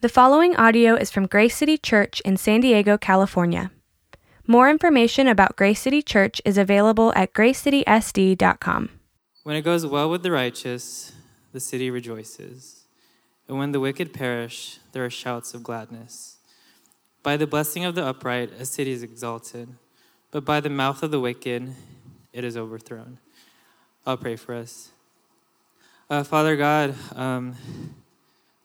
The following audio is from Grace City Church in San Diego, California. More information about Grace City Church is available at gracecitysd.com. When it goes well with the righteous, the city rejoices. And when the wicked perish, there are shouts of gladness. By the blessing of the upright, a city is exalted, but by the mouth of the wicked, it is overthrown. I'll pray for us. Uh, Father God, um,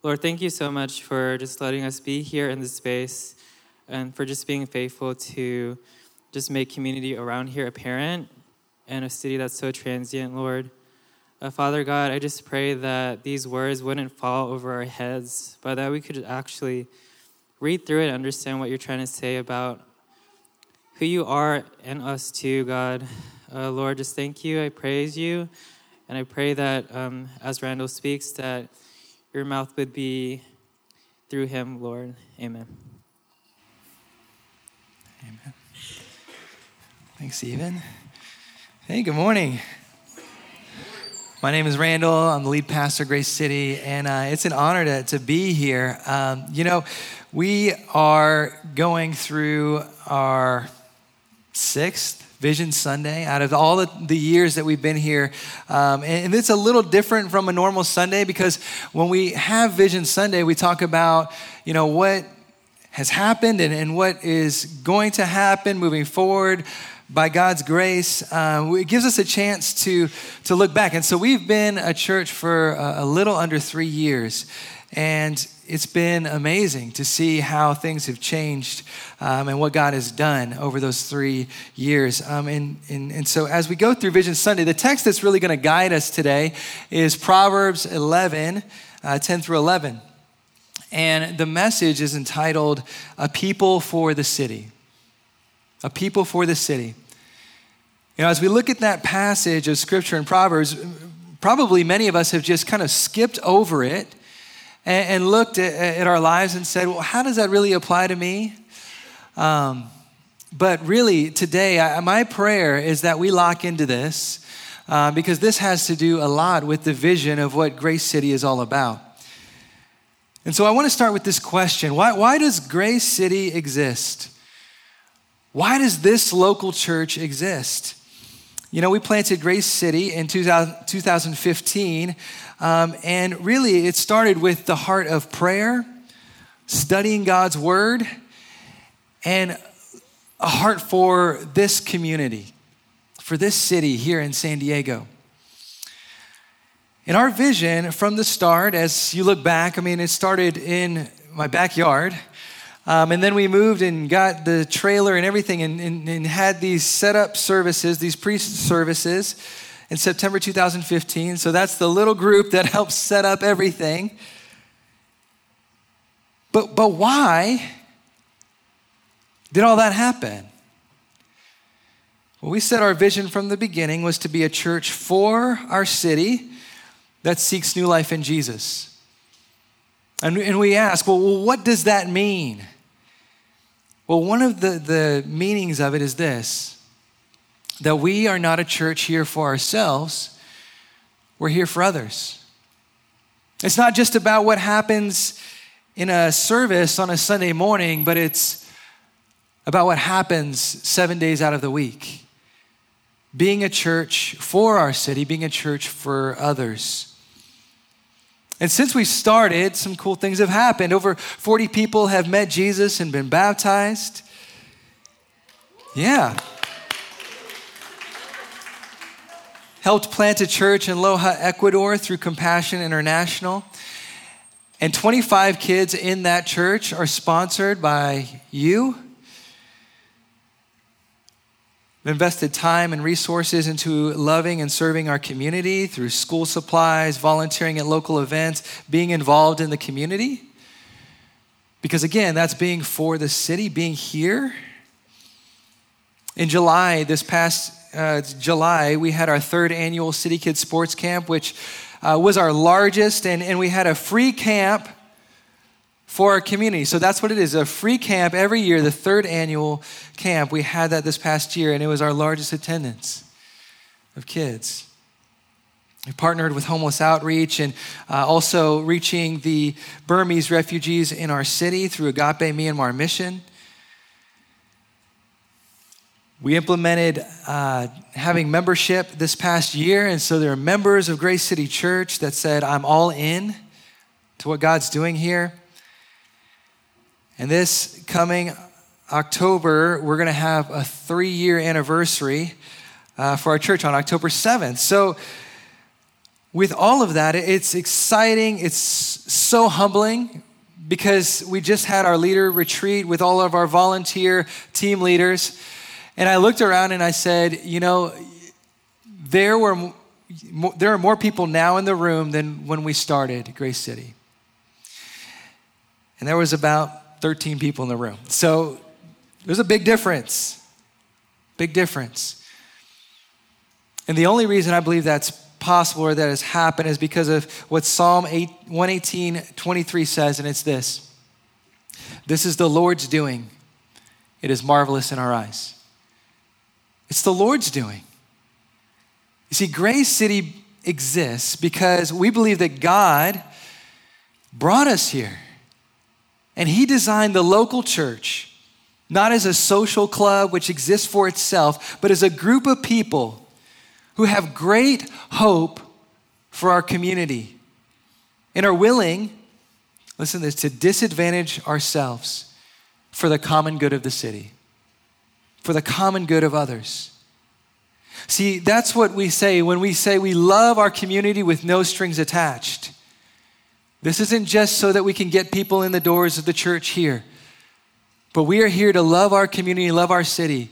Lord, thank you so much for just letting us be here in this space and for just being faithful to just make community around here apparent and a city that's so transient, Lord. Uh, Father God, I just pray that these words wouldn't fall over our heads, but that we could actually read through it and understand what you're trying to say about who you are and us too, God. Uh, Lord, just thank you. I praise you. And I pray that um, as Randall speaks, that your mouth would be through him, Lord. Amen. Amen. Thanks, Stephen. Hey, good morning. My name is Randall. I'm the lead pastor, Grace City, and uh, it's an honor to, to be here. Um, you know, we are going through our sixth Vision Sunday out of all the, the years that we've been here. Um, and, and it's a little different from a normal Sunday because when we have Vision Sunday, we talk about, you know, what has happened and, and what is going to happen moving forward by God's grace, uh, it gives us a chance to, to look back. And so we've been a church for a, a little under three years. And it's been amazing to see how things have changed um, and what God has done over those three years. Um, and, and, and so, as we go through Vision Sunday, the text that's really going to guide us today is Proverbs 11, uh, 10 through 11. And the message is entitled A People for the City. A People for the City. You know, as we look at that passage of scripture in Proverbs, probably many of us have just kind of skipped over it and, and looked at, at, our lives and said, well, how does that really apply to me? Um, but really, today, I, my prayer is that we lock into this uh, because this has to do a lot with the vision of what Grace City is all about. And so I want to start with this question why, why does Grace City exist? Why does this local church exist? You know, we planted Grace City in 2000, 2015 um, and really, it started with the heart of prayer, studying God's word, and a heart for this community, for this city here in San Diego. And our vision from the start, as you look back, I mean, it started in my backyard. Um, and then we moved and got the trailer and everything and, and, and had these set up services, these priest services in September 2015. So that's the little group that helps set up everything. But, but why did all that happen? Well, we said our vision from the beginning was to be a church for our city that seeks new life in Jesus. And, and we ask, well, what does that mean? Well, one of the, the meanings of it is this that we are not a church here for ourselves, we're here for others. It's not just about what happens in a service on a Sunday morning, but it's about what happens seven days out of the week. Being a church for our city, being a church for others. And since we started, some cool things have happened. Over 40 people have met Jesus and been baptized. Yeah. helped plant a church in Loja, Ecuador through Compassion International. And 25 kids in that church are sponsored by you. We've invested time and resources into loving and serving our community through school supplies, volunteering at local events, being involved in the community. Because again, that's being for the city, being here. In July, this past uh, July, we had our third annual City Kids Sports Camp, which uh, was our largest, and, and we had a free camp for our community. So that's what it is a free camp every year, the third annual camp. We had that this past year, and it was our largest attendance of kids. We partnered with Homeless Outreach and uh, also reaching the Burmese refugees in our city through Agape Myanmar Mission. We implemented uh, having membership this past year, and so there are members of Grace City Church that said, I'm all in to what God's doing here. And this coming October, we're going to have a three year anniversary uh, for our church on October 7th. So, with all of that, it's exciting, it's so humbling because we just had our leader retreat with all of our volunteer team leaders. And I looked around and I said, you know, there were there are more people now in the room than when we started Grace City. And there was about 13 people in the room. So there's a big difference. Big difference. And the only reason I believe that's possible or that has happened is because of what Psalm 8, 118, 23 says, and it's this This is the Lord's doing. It is marvelous in our eyes. It's the Lord's doing. You see, Grace City exists because we believe that God brought us here. And He designed the local church not as a social club which exists for itself, but as a group of people who have great hope for our community and are willing, listen to this, to disadvantage ourselves for the common good of the city, for the common good of others. See, that's what we say when we say we love our community with no strings attached. This isn't just so that we can get people in the doors of the church here, but we are here to love our community, love our city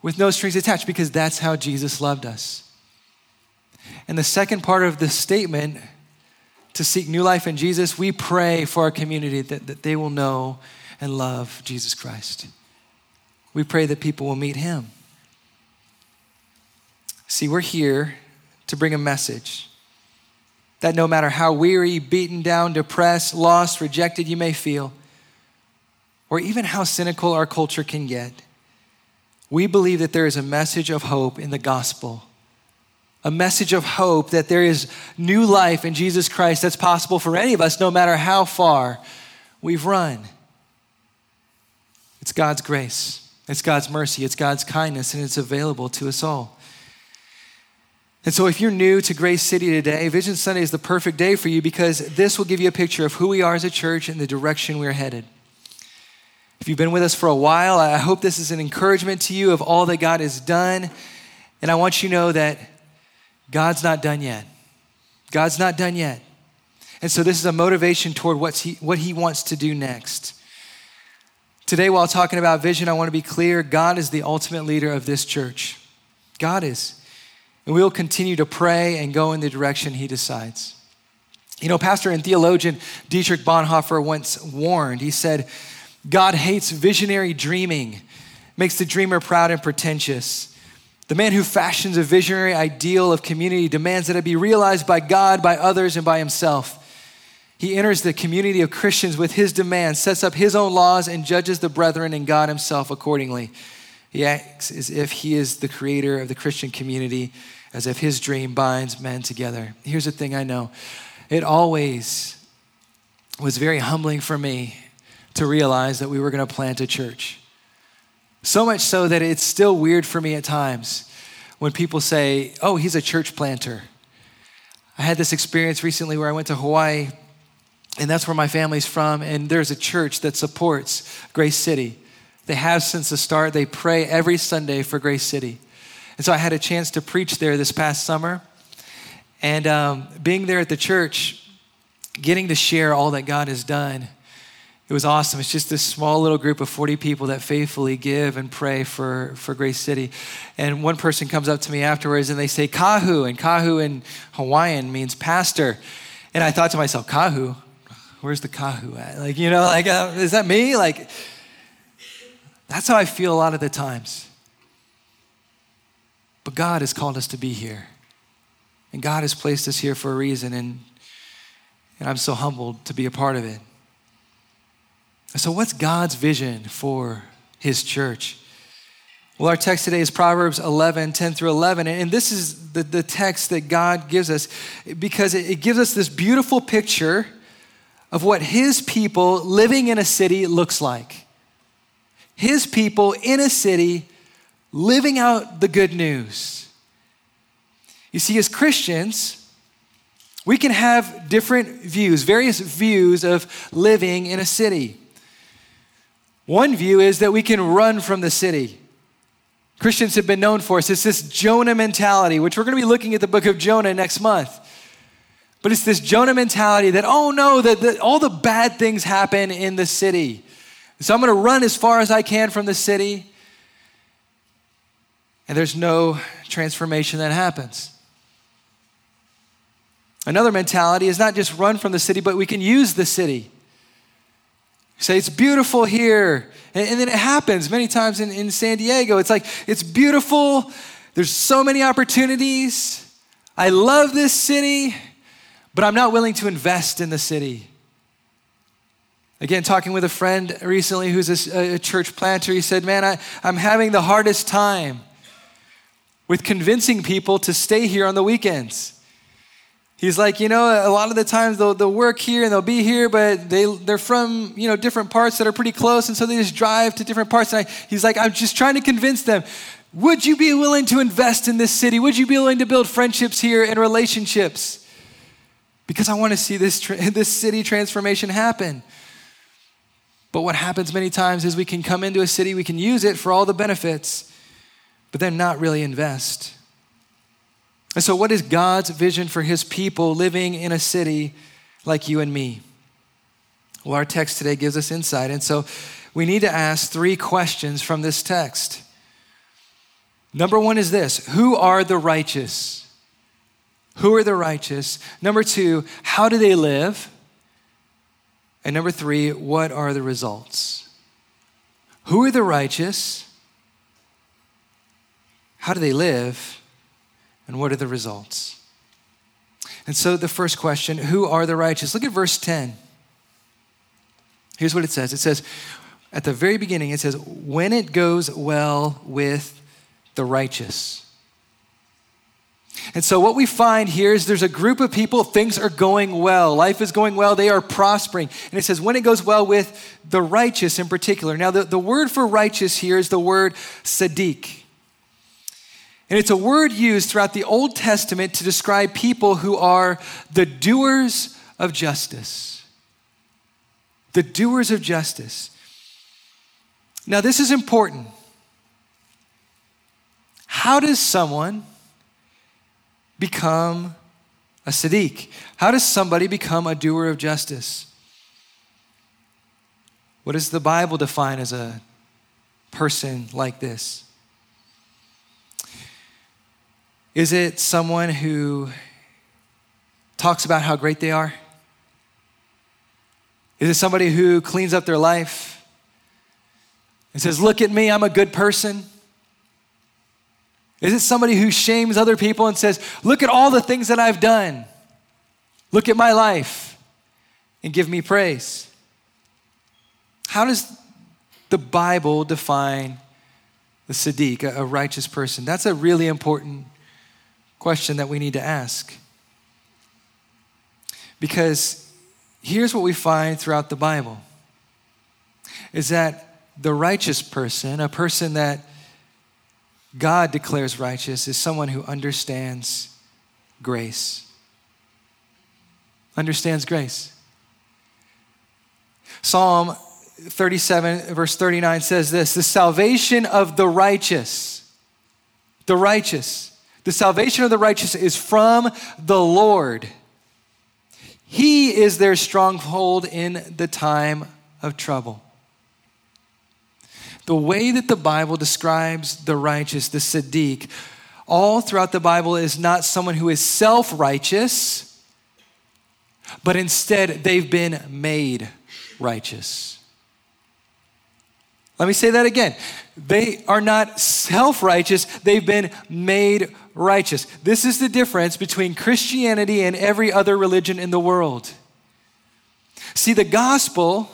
with no strings attached because that's how Jesus loved us. And the second part of the statement to seek new life in Jesus, we pray for our community that, that they will know and love Jesus Christ. We pray that people will meet him. See, we're here to bring a message that no matter how weary, beaten down, depressed, lost, rejected you may feel, or even how cynical our culture can get, we believe that there is a message of hope in the gospel. A message of hope that there is new life in Jesus Christ that's possible for any of us, no matter how far we've run. It's God's grace, it's God's mercy, it's God's kindness, and it's available to us all. And so, if you're new to Grace City today, Vision Sunday is the perfect day for you because this will give you a picture of who we are as a church and the direction we're headed. If you've been with us for a while, I hope this is an encouragement to you of all that God has done. And I want you to know that God's not done yet. God's not done yet. And so this is a motivation toward what's he, what he wants to do next. Today, while talking about vision, I want to be clear God is the ultimate leader of this church. God is. And we will continue to pray and go in the direction he decides. You know, pastor and theologian Dietrich Bonhoeffer once warned, he said, God hates visionary dreaming, makes the dreamer proud and pretentious. The man who fashions a visionary ideal of community demands that it be realized by God, by others, and by himself. He enters the community of Christians with his demands, sets up his own laws, and judges the brethren and God himself accordingly. He acts as if he is the creator of the Christian community, as if his dream binds men together. Here's the thing I know it always was very humbling for me to realize that we were going to plant a church. So much so that it's still weird for me at times when people say, oh, he's a church planter. I had this experience recently where I went to Hawaii, and that's where my family's from, and there's a church that supports Grace City. They have since the start. They pray every Sunday for Grace City. And so I had a chance to preach there this past summer. And um, being there at the church, getting to share all that God has done it was awesome. It's just this small little group of 40 people that faithfully give and pray for, for Grace City. And one person comes up to me afterwards and they say, Kahu. And Kahu in Hawaiian means pastor. And I thought to myself, Kahu? Where's the Kahu at? Like, you know, like, uh, is that me? Like, that's how I feel a lot of the times. But God has called us to be here. And God has placed us here for a reason. And, and I'm so humbled to be a part of it. So, what's God's vision for his church? Well, our text today is Proverbs 11, 10 through 11. And this is the, the text that God gives us because it, it gives us this beautiful picture of what His people living in a city looks like. His people in a city living out the good news. You see, as Christians, we can have different views, various views of living in a city. One view is that we can run from the city. Christians have been known for us. It's this Jonah mentality, which we're going to be looking at the book of Jonah next month. But it's this Jonah mentality that, oh no, that, all the bad things happen in the city. So I'm going to run as far as I can from the city. And there's no transformation that happens. Another mentality is not just run from the city, but we can use the city. Say, it's beautiful here. And, and then it happens many times in, in San Diego. It's like, it's beautiful. There's so many opportunities. I love this city, but I'm not willing to invest in the city. Again, talking with a friend recently who's a, a church planter, he said, Man, I, I'm having the hardest time with convincing people to stay here on the weekends. He's like, you know, a lot of the times they'll, they'll work here and they'll be here, but they, they're from, you know, different parts that are pretty close. And so they just drive to different parts. And I, he's like, I'm just trying to convince them. Would you be willing to invest in this city? Would you be willing to build friendships here and relationships? Because I want to see this, this city transformation happen. But what happens many times is we can come into a city, we can use it for all the benefits, but then not really invest. And so, what is God's vision for his people living in a city like you and me? Well, our text today gives us insight. And so, we need to ask three questions from this text. Number one is this Who are the righteous? Who are the righteous? Number two, how do they live? And number three, what are the results? Who are the righteous? How do they live? And what are the results? And so, the first question who are the righteous? Look at verse 10. Here's what it says it says, at the very beginning, it says, when it goes well with the righteous. And so, what we find here is there's a group of people, things are going well. Life is going well. They are prospering. And it says, when it goes well with the righteous in particular. Now, the, the word for righteous here is the word Sadiq. And it's a word used throughout the Old Testament to describe people who are the doers of justice. The doers of justice. Now, this is important. How does someone become a Sadiq? How does somebody become a doer of justice? What does the Bible define as a person like this? Is it someone who talks about how great they are? Is it somebody who cleans up their life and says, Look at me, I'm a good person? Is it somebody who shames other people and says, Look at all the things that I've done? Look at my life and give me praise? How does the Bible define the Sadiq, a righteous person? That's a really important question that we need to ask. Because here's what we find throughout the Bible is that the righteous person, a person that God declares righteous, is someone who understands grace. Understands grace. Psalm 37, verse 39 says this The salvation of the righteous, the righteous, the salvation of the righteous is from the Lord. He is their stronghold in the time of trouble. The way that the Bible describes the righteous, the Sadiq, all throughout the Bible is not someone who is self righteous, but instead they've been made righteous. Let me say that again. They are not self righteous, they've been made righteous. This is the difference between Christianity and every other religion in the world. See, the gospel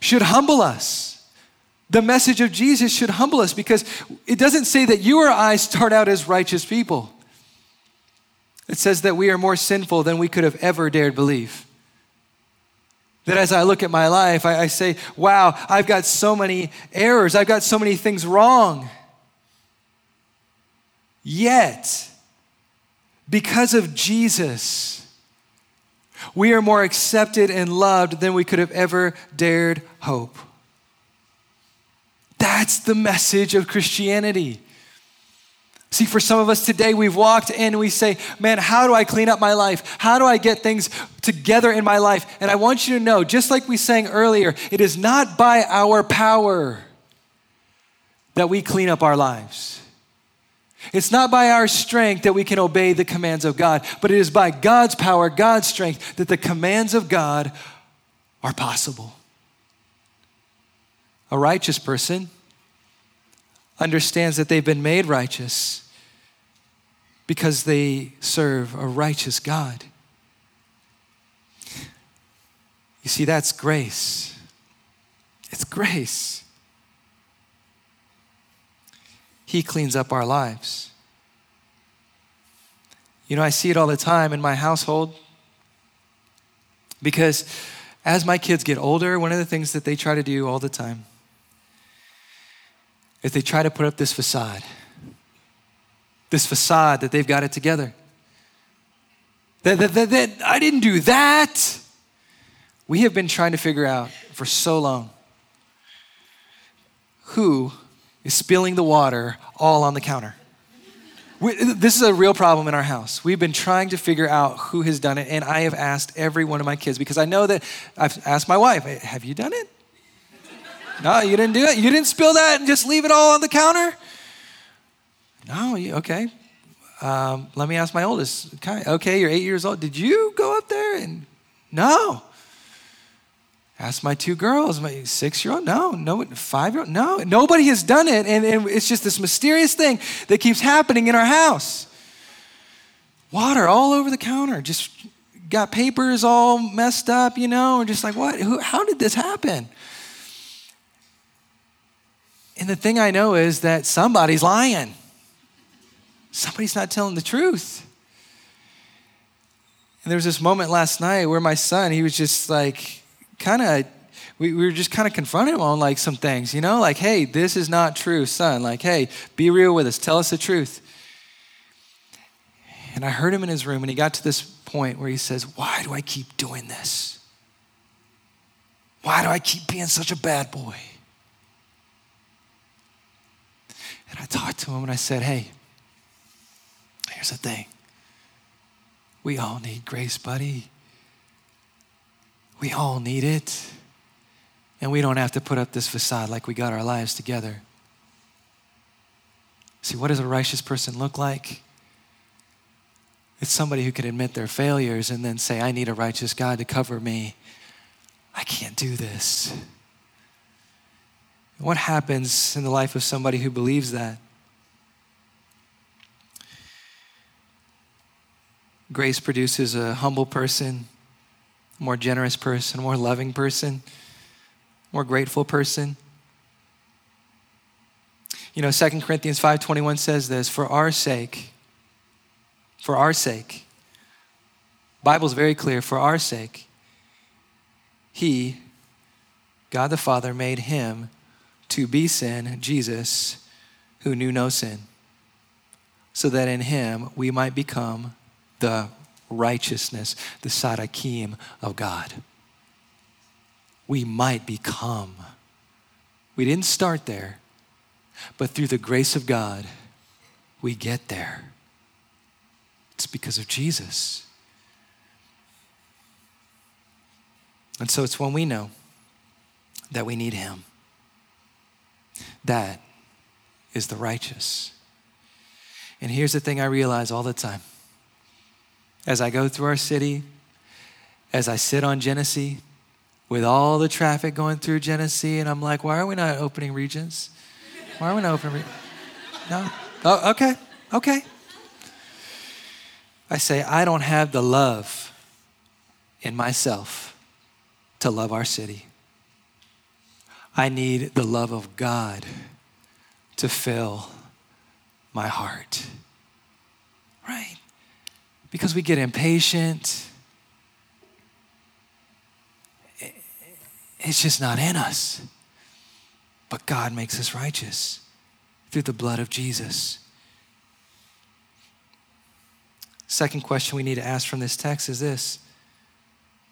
should humble us. The message of Jesus should humble us because it doesn't say that you or I start out as righteous people. It says that we are more sinful than we could have ever dared believe. That as I look at my life, I, I, say, wow, I've got so many errors, I've got so many things wrong. Yet, because of Jesus, we are more accepted and loved than we could have ever dared hope. That's the message of Christianity. See, for some of us today, we've walked in and we say, Man, how do I clean up my life? How do I get things together in my life? And I want you to know, just like we sang earlier, it is not by our power that we clean up our lives. It's not by our strength that we can obey the commands of God, but it is by God's power, God's strength, that the commands of God are possible. A righteous person understands that they've been made righteous because they serve a righteous God. You see, that's grace. It's grace. He cleans up our lives. You know, I see it all the time in my household because as my kids get older, one of the things that they try to do all the time is they try to put up this facade. This facade that they've got it together. That, that, that, that I didn't do that. We have been trying to figure out for so long who is spilling the water all on the counter. We, this is a real problem in our house. We've been trying to figure out who has done it, and I have asked every one of my kids because I know that I've asked my wife, Have you done it? No, you didn't do it. You didn't spill that and just leave it all on the counter. No, you, okay. Um, let me ask my oldest. Okay, you're eight years old. Did you go up there and no? Ask my two girls, my six year old, no, no, five year old, no. Nobody has done it. And, and it's just this mysterious thing that keeps happening in our house. Water all over the counter, just got papers all messed up, you know, and just like, what? Who, how did this happen? And the thing I know is that somebody's lying. Somebody's not telling the truth. And there was this moment last night where my son, he was just like, kind of, we, we were just kind of confronting him on like some things, you know, like, hey, this is not true, son. Like, hey, be real with us. Tell us the truth. And I heard him in his room, and he got to this point where he says, Why do I keep doing this? Why do I keep being such a bad boy? And I talked to him and I said, hey, here's the thing. We all need grace, buddy. We all need it. And we don't have to put up this facade like we got our lives together. See, what does a righteous person look like? It's somebody who can admit their failures and then say, I need a righteous God to cover me. I can't do this. What happens in the life of somebody who believes that? Grace produces a humble person, more generous person, more loving person, more grateful person. You know, 2 Corinthians 5:21 says this, for our sake, for our sake. Bible's very clear, for our sake. He, God the Father, made him to be sin, Jesus, who knew no sin, so that in him we might become the righteousness, the sadakim of God. We might become. We didn't start there, but through the grace of God, we get there. It's because of Jesus. And so it's when we know that we need Him. That is the righteous. And here's the thing I realize all the time as I go through our city, as I sit on Genesee, with all the traffic going through Genesee, and I'm like, why are we not opening regions? Why are we not opening? Regions? No? Oh, okay, okay. I say, I don't have the love in myself to love our city. I need the love of God to fill my heart. Right? Because we get impatient. It's just not in us. But God makes us righteous through the blood of Jesus. Second question we need to ask from this text is this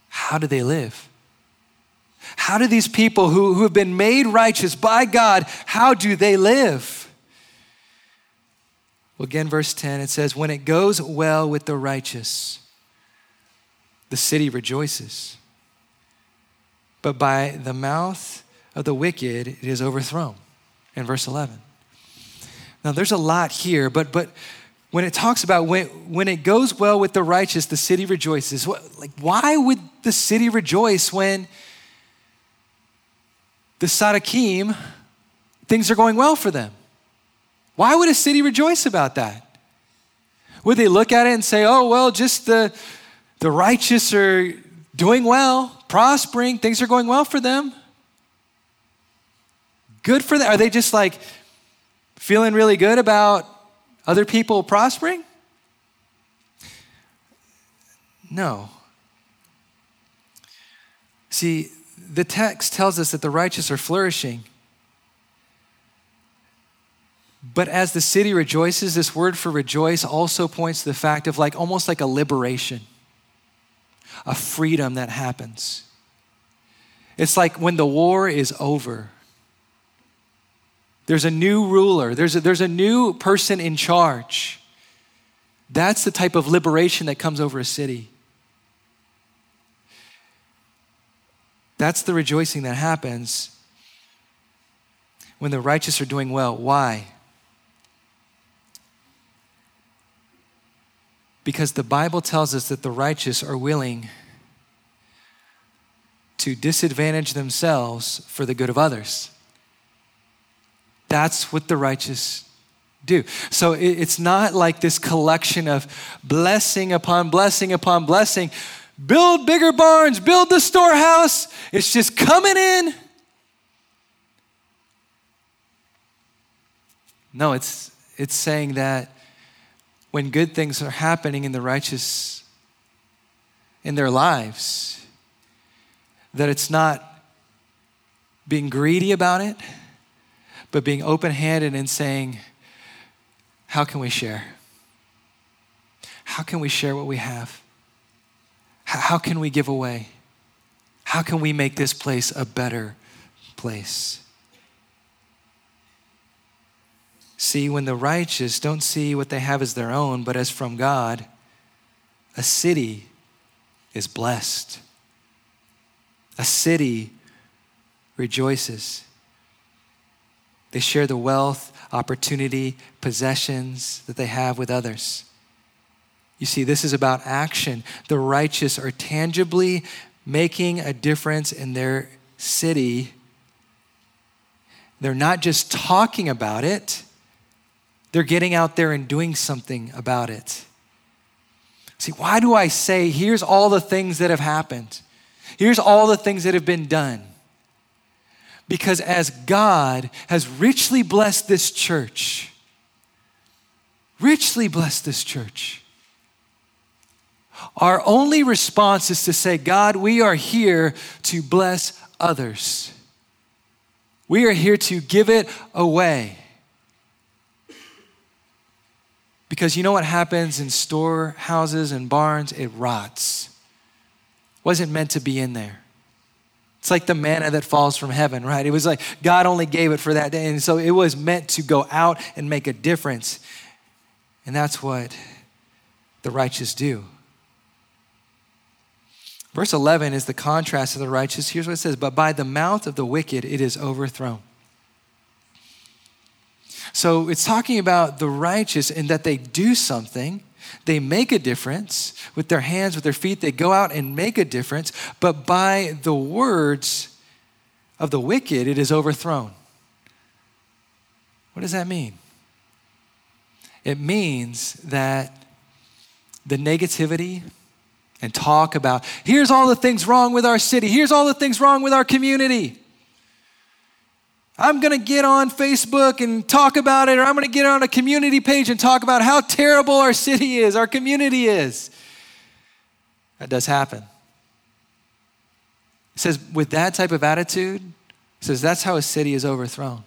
How do they live? How do these people who, who have been made righteous by God, how do they live? Well, again, verse 10, it says, When it goes well with the righteous, the city rejoices. But by the mouth of the wicked, it is overthrown. In verse 11. Now, there's a lot here, but, but when it talks about when, when it goes well with the righteous, the city rejoices. What, like, why would the city rejoice when the Sadakim, things are going well for them. Why would a city rejoice about that? Would they look at it and say, oh, well, just the, the righteous are doing well, prospering, things are going well for them? Good for them. Are they just like feeling really good about other people prospering? No. See, the text tells us that the righteous are flourishing. But as the city rejoices, this word for rejoice also points to the fact of like almost like a liberation, a freedom that happens. It's like when the war is over, there's a new ruler, there's a, there's a new person in charge. That's the type of liberation that comes over a city. That's the rejoicing that happens when the righteous are doing well. Why? Because the Bible tells us that the righteous are willing to disadvantage themselves for the good of others. That's what the righteous do. So it's not like this collection of blessing upon blessing upon blessing build bigger barns, build the storehouse. It's just coming in. No, it's, it's saying that when good things are happening in the righteous in their lives, that it's not being greedy about it, but being open handed and saying, How can we share? How can we share what we have? How can we give away? How can we make this place a better place? See, when the righteous don't see what they have as their own, but as from God, a city is blessed. A city rejoices. They share the wealth, opportunity, possessions that they have with others. You see, this is about action. The righteous are tangibly making a difference in their city. They're not just talking about it, they're getting out there and doing something about it. See, why do I say, here's all the things that have happened? Here's all the things that have been done. Because as God has richly blessed this church, richly blessed this church, our only response is to say, God, we are here to bless others. We are here to give it away. Because you know what happens in storehouses and barns? It rots. Wasn't meant to be in there. It's like the manna that falls from heaven, right? It was like God only gave it for that day. And so it was meant to go out and make a difference. And that's what the righteous do. Verse 11 is the contrast of the righteous. Here's what it says But by the mouth of the wicked it is overthrown. So it's talking about the righteous in that they do something, they make a difference with their hands, with their feet, they go out and make a difference, but by the words of the wicked it is overthrown. What does that mean? It means that the negativity, and talk about here's all the things wrong with our city, here's all the things wrong with our community. I'm going to get on Facebook and talk about it, or I'm going to get on a community page and talk about how terrible our city is, our community is. That does happen. It says, with that type of attitude, it says that's how a city is overthrown.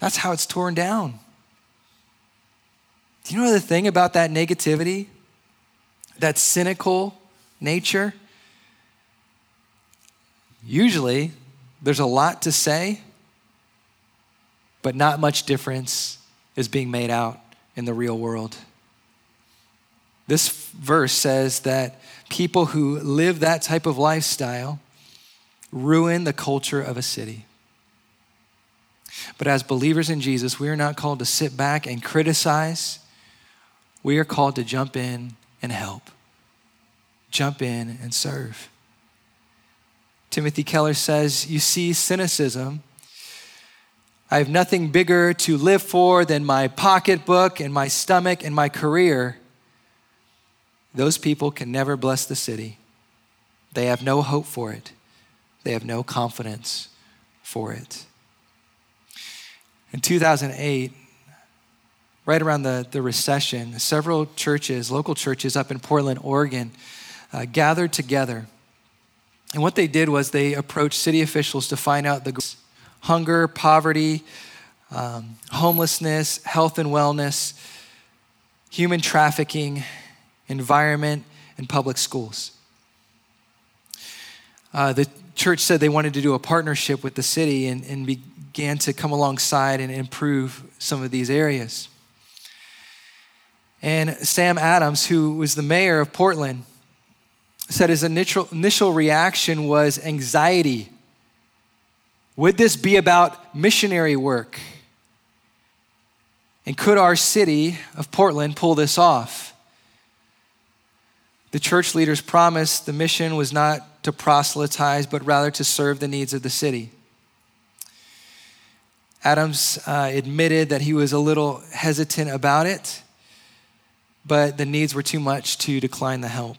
That's how it's torn down. Do you know the thing about that negativity? That cynical nature? Usually, there's a lot to say, but not much difference is being made out in the real world. This verse says that people who live that type of lifestyle ruin the culture of a city. But as believers in Jesus, we are not called to sit back and criticize. We are called to jump in and help, jump in and serve. Timothy Keller says, You see, cynicism. I have nothing bigger to live for than my pocketbook and my stomach and my career. Those people can never bless the city. They have no hope for it, they have no confidence for it. In 2008, right around the, the recession, several churches, local churches up in Portland, Oregon, uh, gathered together. And what they did was they approached city officials to find out the hunger, poverty, um, homelessness, health and wellness, human trafficking, environment, and public schools. Uh, the church said they wanted to do a partnership with the city and, and began to come alongside and improve some of these areas. And Sam Adams, who was the mayor of Portland, said his initial, initial reaction was anxiety. Would this be about missionary work? And could our city of Portland pull this off? The church leaders promised the mission was not to proselytize, but rather to serve the needs of the city. Adams uh, admitted that he was a little hesitant about it, but the needs were too much to decline the help.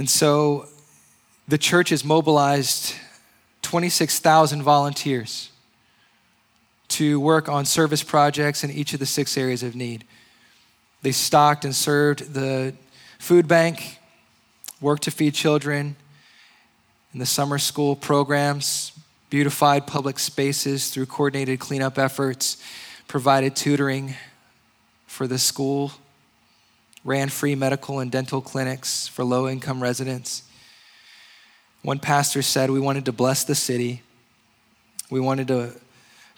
And so the church has mobilized 26,000 volunteers to work on service projects in each of the six areas of need. They stocked and served the food bank, worked to feed children, in the summer school programs, beautified public spaces through coordinated cleanup efforts, provided tutoring for the school, ran free medical and dental clinics for low income residents. One pastor said, We wanted to bless the city. We wanted to,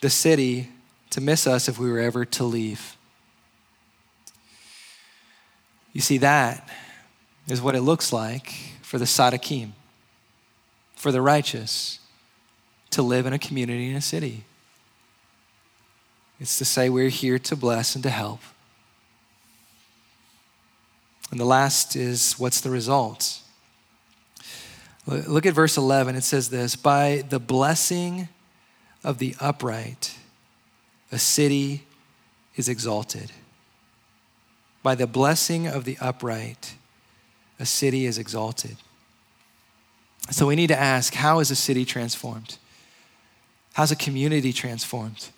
the city to miss us if we were ever to leave. You see, that is what it looks like for the Sadakim for the righteous to live in a community in a city. It's to say we're here to bless and to help. And the last is what's the result? Look at verse 11. It says this By the blessing of the upright, a city is exalted. By the blessing of the upright, a city is exalted. So we need to ask how is a city transformed? How's a community transformed?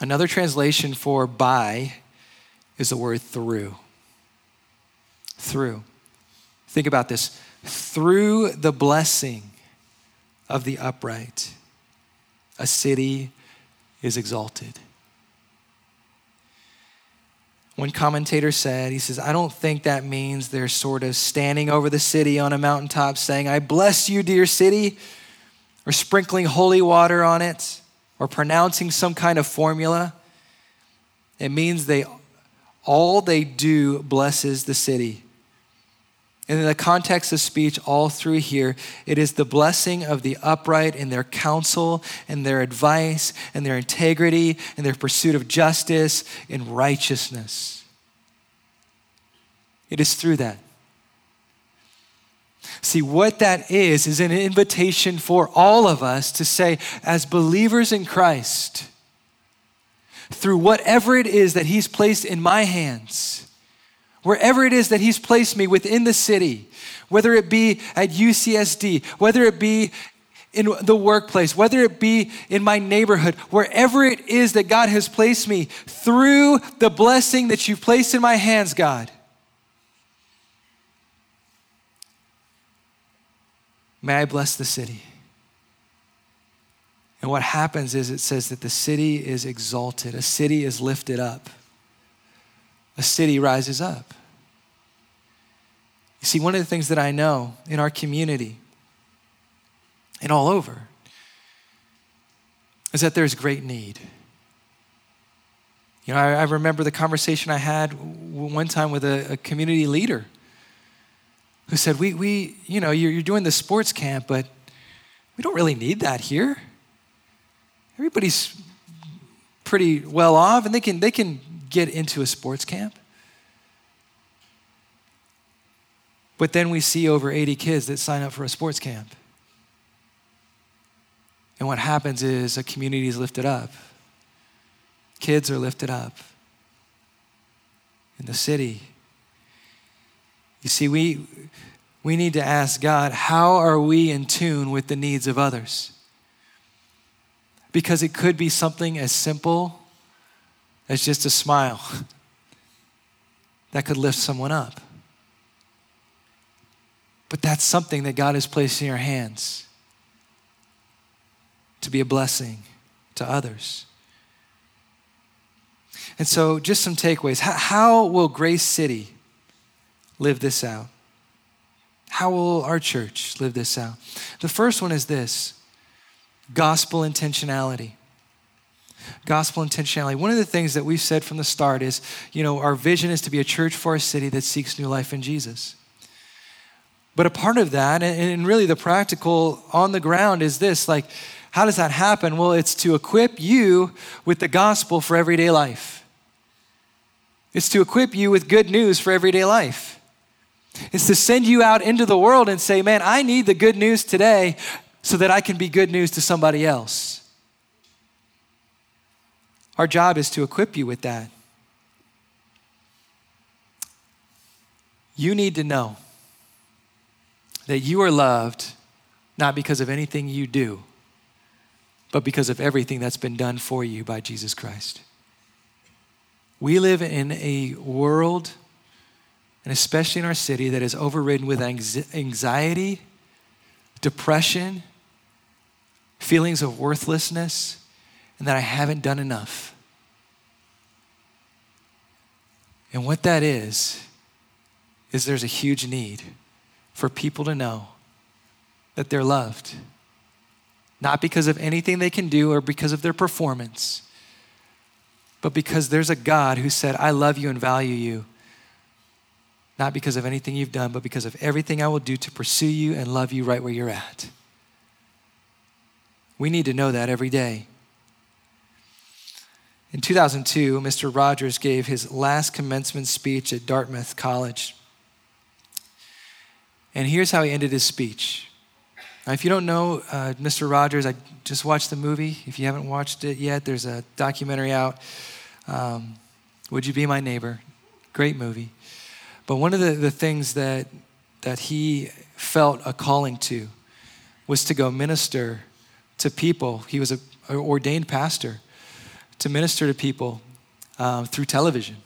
Another translation for by is the word through. Through. Think about this. Through the blessing of the upright, a city is exalted. One commentator said, he says, I don't think that means they're sort of standing over the city on a mountaintop saying, I bless you, dear city, or sprinkling holy water on it, or pronouncing some kind of formula. It means they all they do blesses the city. And in the context of speech, all through here, it is the blessing of the upright in their counsel and their advice and their integrity and their pursuit of justice and righteousness. It is through that. See, what that is, is an invitation for all of us to say, as believers in Christ, through whatever it is that He's placed in my hands, wherever it is that He's placed me within the city, whether it be at UCSD, whether it be in the workplace, whether it be in my neighborhood, wherever it is that God has placed me, through the blessing that you've placed in my hands, God. May I bless the city. And what happens is it says that the city is exalted, a city is lifted up, a city rises up. You see, one of the things that I know in our community and all over is that there's great need. You know, I, I remember the conversation I had one time with a, a community leader who said, we, we you know, you're, you're doing the sports camp, but we don't really need that here. Everybody's pretty well off and they can, they can get into a sports camp. But then we see over 80 kids that sign up for a sports camp. And what happens is a community is lifted up. Kids are lifted up in the city. You see, we, we need to ask God, how are we in tune with the needs of others? Because it could be something as simple as just a smile that could lift someone up. But that's something that God has placed in your hands to be a blessing to others. And so, just some takeaways. How, how, will Grace City live this out? How will our church live this out? The first one is this gospel intentionality. Gospel intentionality. One of the things that we've said from the start is, you know, our vision is to be a church for a city that seeks new life in Jesus. But a part of that, and really the practical on the ground, is this like, how does that happen? Well, it's to equip you with the gospel for everyday life. It's to equip you with good news for everyday life. It's to send you out into the world and say, man, I need the good news today so that I can be good news to somebody else. Our job is to equip you with that. You need to know that you are loved not because of anything you do, but because of everything that's been done for you by Jesus Christ. We live in a world, and especially in our city, that is overridden with anxiety, depression, feelings of worthlessness, and that I haven't done enough. And what that is, is there's a huge need for people to know that they're loved not because of anything they can do or because of their performance, but because there's a God who said, I love you and value you. Not because of anything you've done, but because of everything I will do to pursue you and love you right where you're at. We need to know that every day. In 2002, Mr. Rogers gave his last commencement speech at Dartmouth College. And here's how he ended his speech. Now, if you don't know uh, Mr. Rogers, I just watched the movie. If you haven't watched it yet, there's a documentary out. Um, Would You Be My Neighbor? Great movie. But one of the, the things that, that he felt a calling to was to go minister to people. He was an ordained pastor to minister to people um, through television.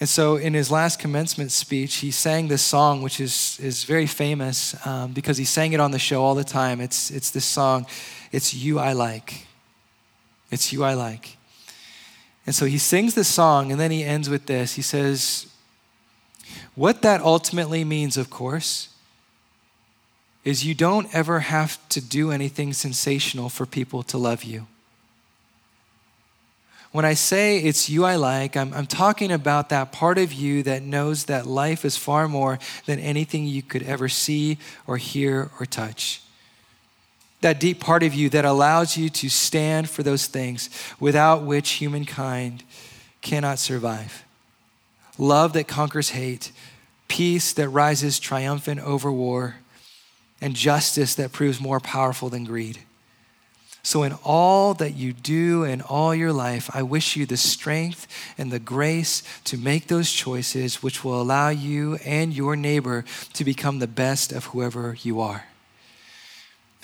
And so, in his last commencement speech, he sang this song, which is, is very famous um, because he sang it on the show all the time. It's, it's this song, It's You I Like. It's You I Like. And so he sings this song, and then he ends with this. He says, What that ultimately means, of course, is you don't ever have to do anything sensational for people to love you. When I say it's you I like, I'm, I'm talking about that part of you that knows that life is far more than anything you could ever see or hear or touch. That deep part of you that allows you to stand for those things without which humankind cannot survive. Love that conquers hate, peace that rises triumphant over war, and justice that proves more powerful than greed. So, in all that you do in all your life, I wish you the strength and the grace to make those choices which will allow you and your neighbor to become the best of whoever you are.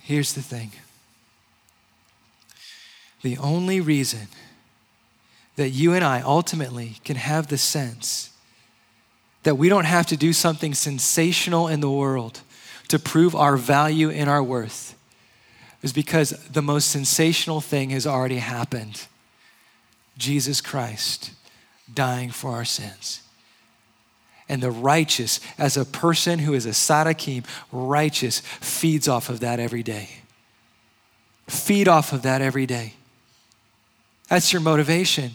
Here's the thing the only reason that you and I ultimately can have the sense that we don't have to do something sensational in the world to prove our value and our worth is because the most sensational thing has already happened Jesus Christ dying for our sins. And the righteous, as a person who is a Sadakim, righteous, feeds off of that every day. Feed off of that every day. That's your motivation.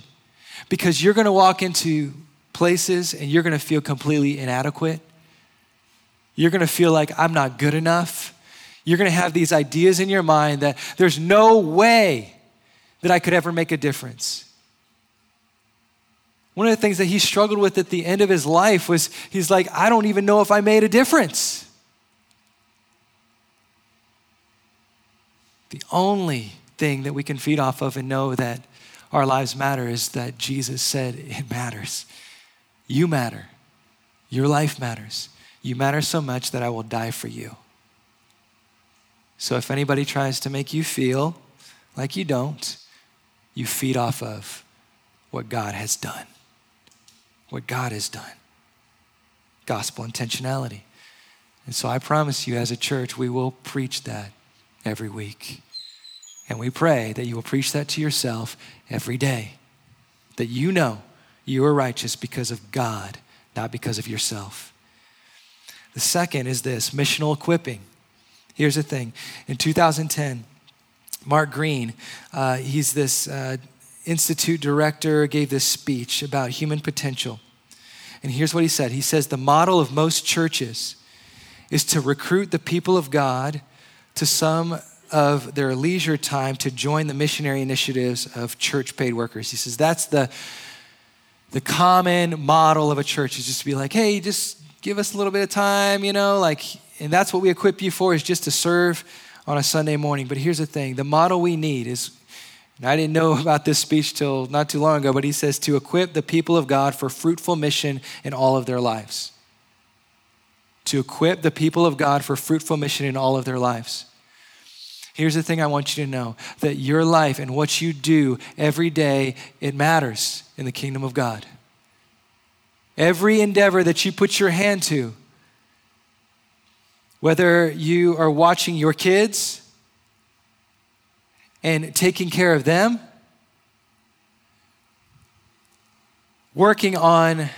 Because you're going to walk into places and you're going to feel completely inadequate. You're going to feel like I'm not good enough. You're going to have these ideas in your mind that there's no way that I could ever make a difference. One of the things that he struggled with at the end of his life was he's like, I don't even know if I made a difference. The only thing that we can feed off of and know that our lives matter is that Jesus said it matters. You matter. Your life matters. You matter so much that I will die for you. So if anybody tries to make you feel like you don't, you feed off of what God has done. What God has done. Gospel intentionality. And so I promise you, as a church, we will preach that every week. And we pray that you will preach that to yourself every day. That you know you are righteous because of God, not because of yourself. The second is this missional equipping. Here's the thing in 2010, Mark Greene, uh, he's this uh, institute director, gave this speech about human potential. And here's what he said He says, The model of most churches is to recruit the people of God to some of their leisure time to join the missionary initiatives of church paid workers. He says that's the, the common model of a church is just to be like, hey, just give us a little bit of time, you know, like, and that's what we equip you for is just to serve on a Sunday morning. But here's the thing the model we need is, and I didn't know about this speech till not too long ago, but he says to equip the people of God for fruitful mission in all of their lives. To equip the people of God for fruitful mission in all of their lives. Here's the thing I want you to know that your life and what you do every day, it matters in the kingdom of God. Every endeavor that you put your hand to, whether you are watching your kids and taking care of them, working on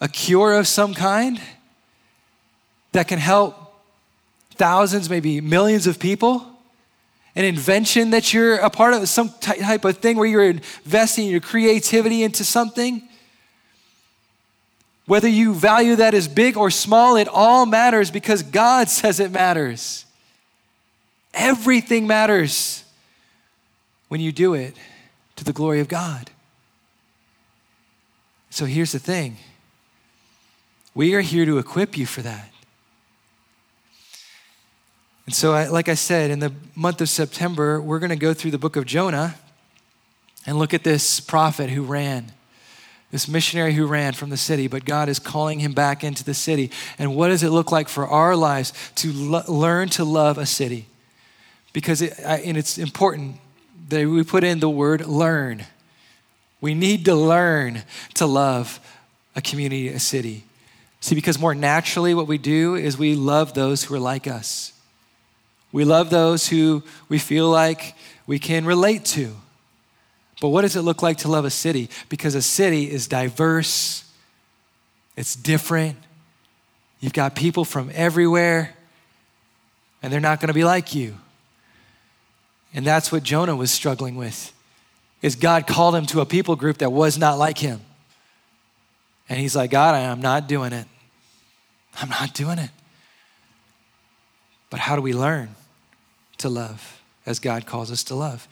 a cure of some kind that can help thousands, maybe millions of people. An invention that you're a part of, some type of thing where you're investing your creativity into something. Whether you value that as big or small, it all matters because God says it matters. Everything matters when you do it to the glory of God. So here's the thing we are here to equip you for that. And so, I, like I said, in the month of September, we're going to go through the book of Jonah and look at this prophet who ran, this missionary who ran from the city, but God is calling him back into the city. And what does it look like for our lives to lo- learn to love a city? Because it, I, and it's important that we put in the word learn. We need to learn to love a community, a city. See, because more naturally, what we do is we love those who are like us. We love those who we feel like we can relate to. But what does it look like to love a city? Because a city is diverse, it's different. You've got people from everywhere, and they're not going to be like you. And that's what Jonah was struggling with. Is God called him to a people group that was not like him. And he's like, God, I'm not doing it. I'm not doing it. But how do we learn? to love as God calls us to love.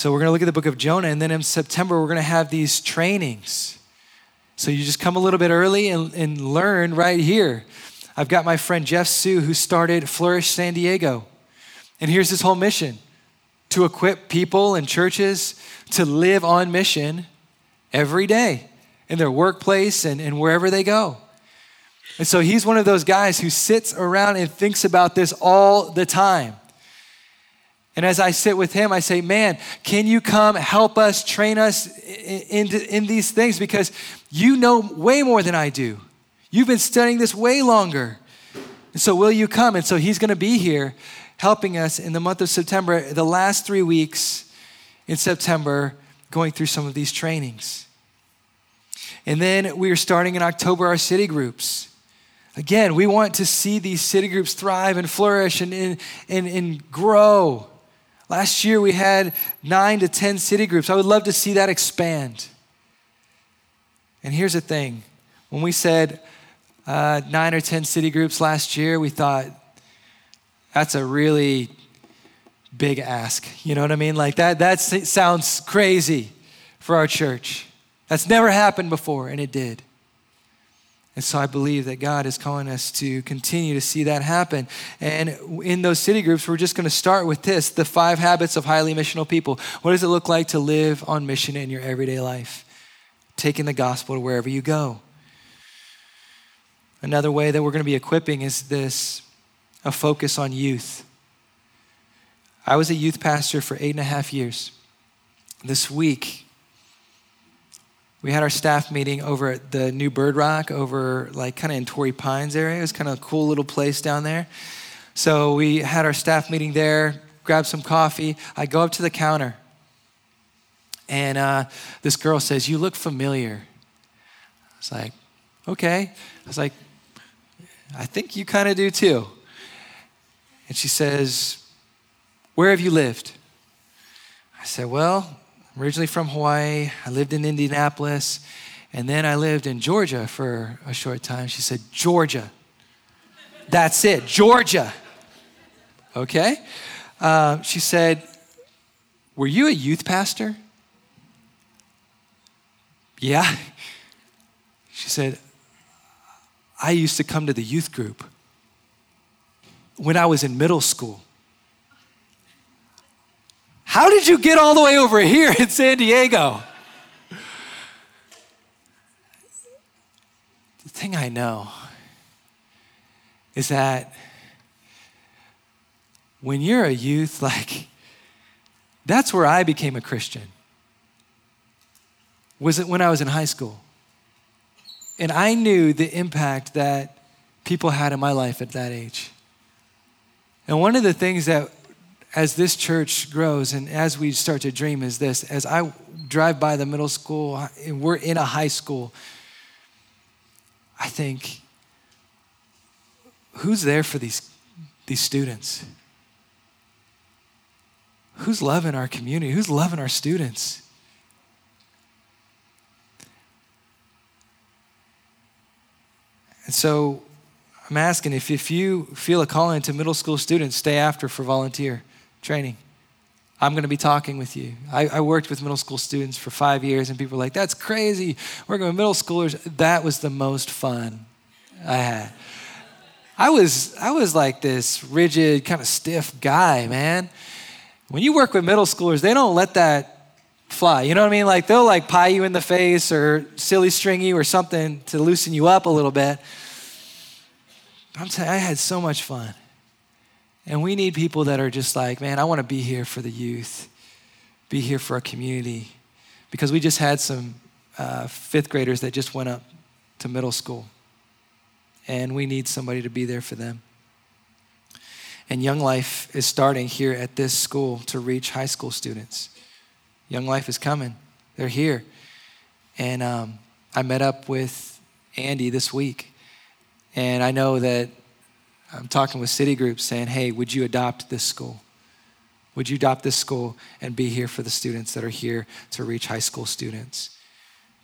So we're going to look at the book of Jonah, and then in September, we're going to have these trainings. So you just come a little bit early and, and learn right here. I've got my friend Jeff Sue who started Flourish San Diego. And here's his whole mission to equip people and churches to live on mission every day in their workplace and, and wherever they go. And so he's one of those guys who sits around and thinks about this all the time. And as I sit with him, I say, Man, can you come help us, train us in, in, in, these things? Because you know way more than I do. You've been studying this way longer. And so, will you come? And so, he's going to be here helping us in the month of September, the last three weeks in September, going through some of these trainings. And then we are starting in October our city groups. Again, we want to see these city groups thrive and flourish and, and, and, and grow. Last year we had nine to 10 city groups. I would love to see that expand. And here's the thing when we said uh, nine or 10 city groups last year, we thought that's a really big ask. You know what I mean? Like that, that sounds crazy for our church. That's never happened before, and it did. And so I believe that God is calling us to continue to see that happen. And in those city groups, we're just going to start with this the five habits of highly missional people. What does it look like to live on mission in your everyday life? Taking the gospel to wherever you go. Another way that we're going to be equipping is this a focus on youth. I was a youth pastor for eight and a half years. This week, we had our staff meeting over at the new Bird Rock over like kind of in Torrey Pines area. It was kind of a cool little place down there. So we had our staff meeting there, grabbed some coffee. I go up to the counter and uh, this girl says, You look familiar. I was like, Okay. I was like, I think you kind of do too. And she says, Where have you lived? I said, Well, I'm originally from Hawaii. I lived in Indianapolis. And then I lived in Georgia for a short time. She said, Georgia. That's it, Georgia. Okay? Uh, she said, Were you a youth pastor? Yeah. She said, I used to come to the youth group when I was in middle school. How did you get all the way over here in San Diego? The thing I know is that when you're a youth, like, that's where I became a Christian. Was it when I was in high school? And I knew the impact that people had in my life at that age. And one of the things that as this church grows and as we start to dream is this as I drive by the middle school and we're in a high school, I think, who's there for these, these students? Who's loving our community? Who's loving our students? And so I'm asking if, if you feel a calling to middle school students, stay after for volunteer training. I'm going to be talking with you. I, I, worked with middle school students for five years, and people were like, that's crazy. Working with middle schoolers, that was the most fun I had. I was, I was like this rigid, kind of stiff guy, man. When you work with middle schoolers, they don't let that fly. You know what I mean? Like they'll like pie you in the face or silly string you or something to loosen you up a little bit. I'm you, I had so much fun. And we need people that are just like, man, I want to be here for the youth, be here for our community. Because we just had some uh, fifth graders that just went up to middle school. And we need somebody to be there for them. And Young Life is starting here at this school to reach high school students. Young Life is coming, they're here. And um, I met up with Andy this week. And I know that I'm talking with city groups saying, hey, would you adopt this school? Would you adopt this school and be here for the students that are here to reach high school students?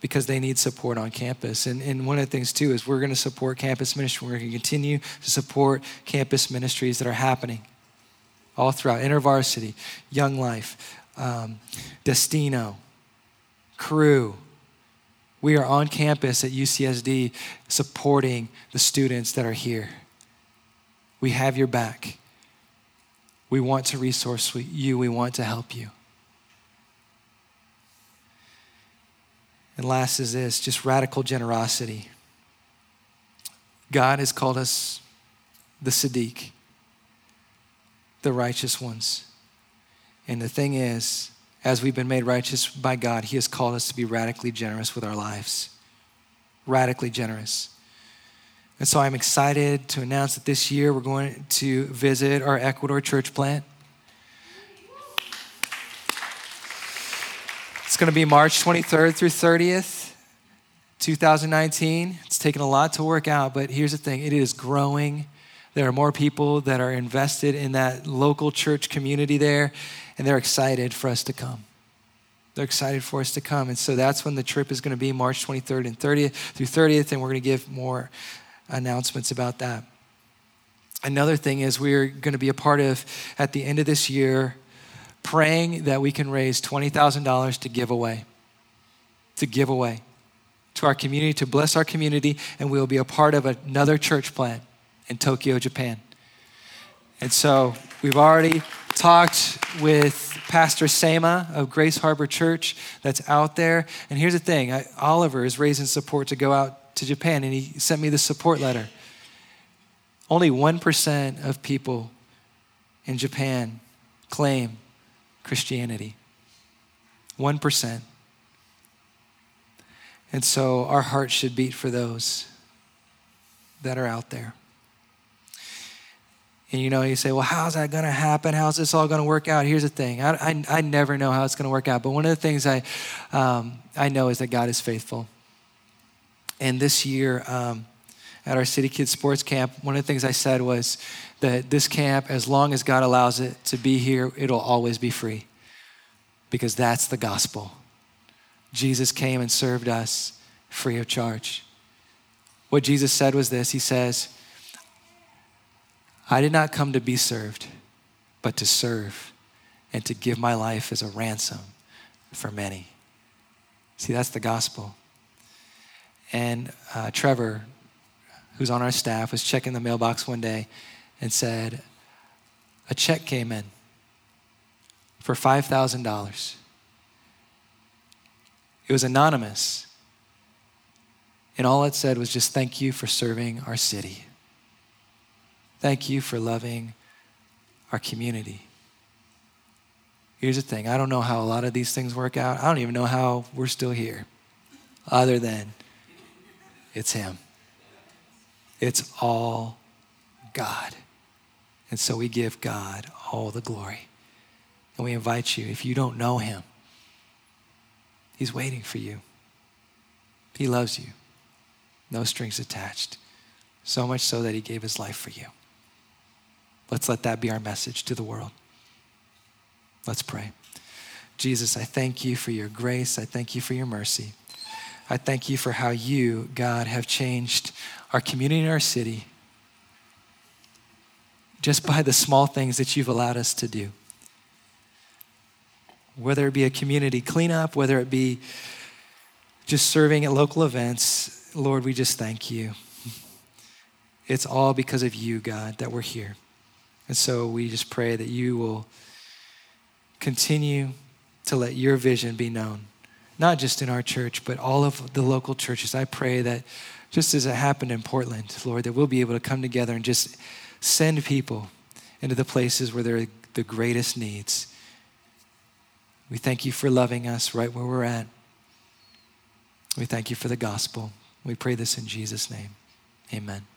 Because they need support on campus. And, and one of the things, too, is we're going to support campus ministry. We're going to continue to support campus ministries that are happening all throughout InterVarsity, Young Life, um, Destino, Cru. We are on campus at UCSD supporting the students that are here. We have your back. We want to resource you, we want to help you. And last is this just radical generosity. God has called us the Sadiq, the righteous ones. And the thing is, as we've been made righteous by God, He has called us to be radically generous with our lives. Radically generous. And so I'm excited to announce that this year we're going to visit our Ecuador church plant. It's going to be March 23rd through 30th, 2019. It's taken a lot to work out, but here's the thing it is growing. There are more people that are invested in that local church community there, and they're excited for us to come. They're excited for us to come. And so that's when the trip is going to be March 23rd and 30th through 30th, and we're going to give more announcements about that. Another thing is we're going to be a part of, at the end of this year, praying that we can raise $20,000 to give away. To give away to our community, to bless our community, and we'll be a part of another church plant in Tokyo, Japan. And so we've already talked with Pastor Sema of Grace Harbor Church that's out there. And here's the thing I, Oliver is raising support to go out to Japan and he sent me the support letter. Only 1% of people in Japan claim Christianity. 1%. And so our hearts should beat for those that are out there. And you know, you say, well, how's that going to happen? How's this all going to work out? Here's the thing I, I, I never know how it's going to work out. But one of the things I, um, I know is that God is faithful. And this year um, at our City Kids Sports Camp, one of the things I said was that this camp, as long as God allows it to be here, it'll always be free because that's the gospel. Jesus came and served us free of charge. What Jesus said was this He says, I did not come to be served, but to serve and to give my life as a ransom for many. See, that's the gospel. And uh, Trevor, who's on our staff, was checking the mailbox one day and said, A check came in for $5,000. It was anonymous. And all it said was just thank you for serving our city. Thank you for loving our community. Here's the thing I don't know how a lot of these things work out. I don't even know how we're still here, other than it's Him. It's all God. And so we give God all the glory. And we invite you, if you don't know Him, He's waiting for you. He loves you, no strings attached. So much so that He gave His life for you. Let's let that be our message to the world. Let's pray. Jesus, I thank you for your grace. I thank you for your mercy. I thank you for how you, God, have changed our community and our city just by the small things that you've allowed us to do. Whether it be a community cleanup, whether it be just serving at local events, Lord, we just thank you. It's all because of you, God, that we're here. And so we just pray that you will continue to let your vision be known not just in our church, but all of the local churches. I pray that just as it happened in Portland, Lord, that we'll be able to come together and just send people into the places where there are the greatest needs. We thank you for loving us right where we're at. We thank you for the gospel. We pray this in Jesus' name. Amen.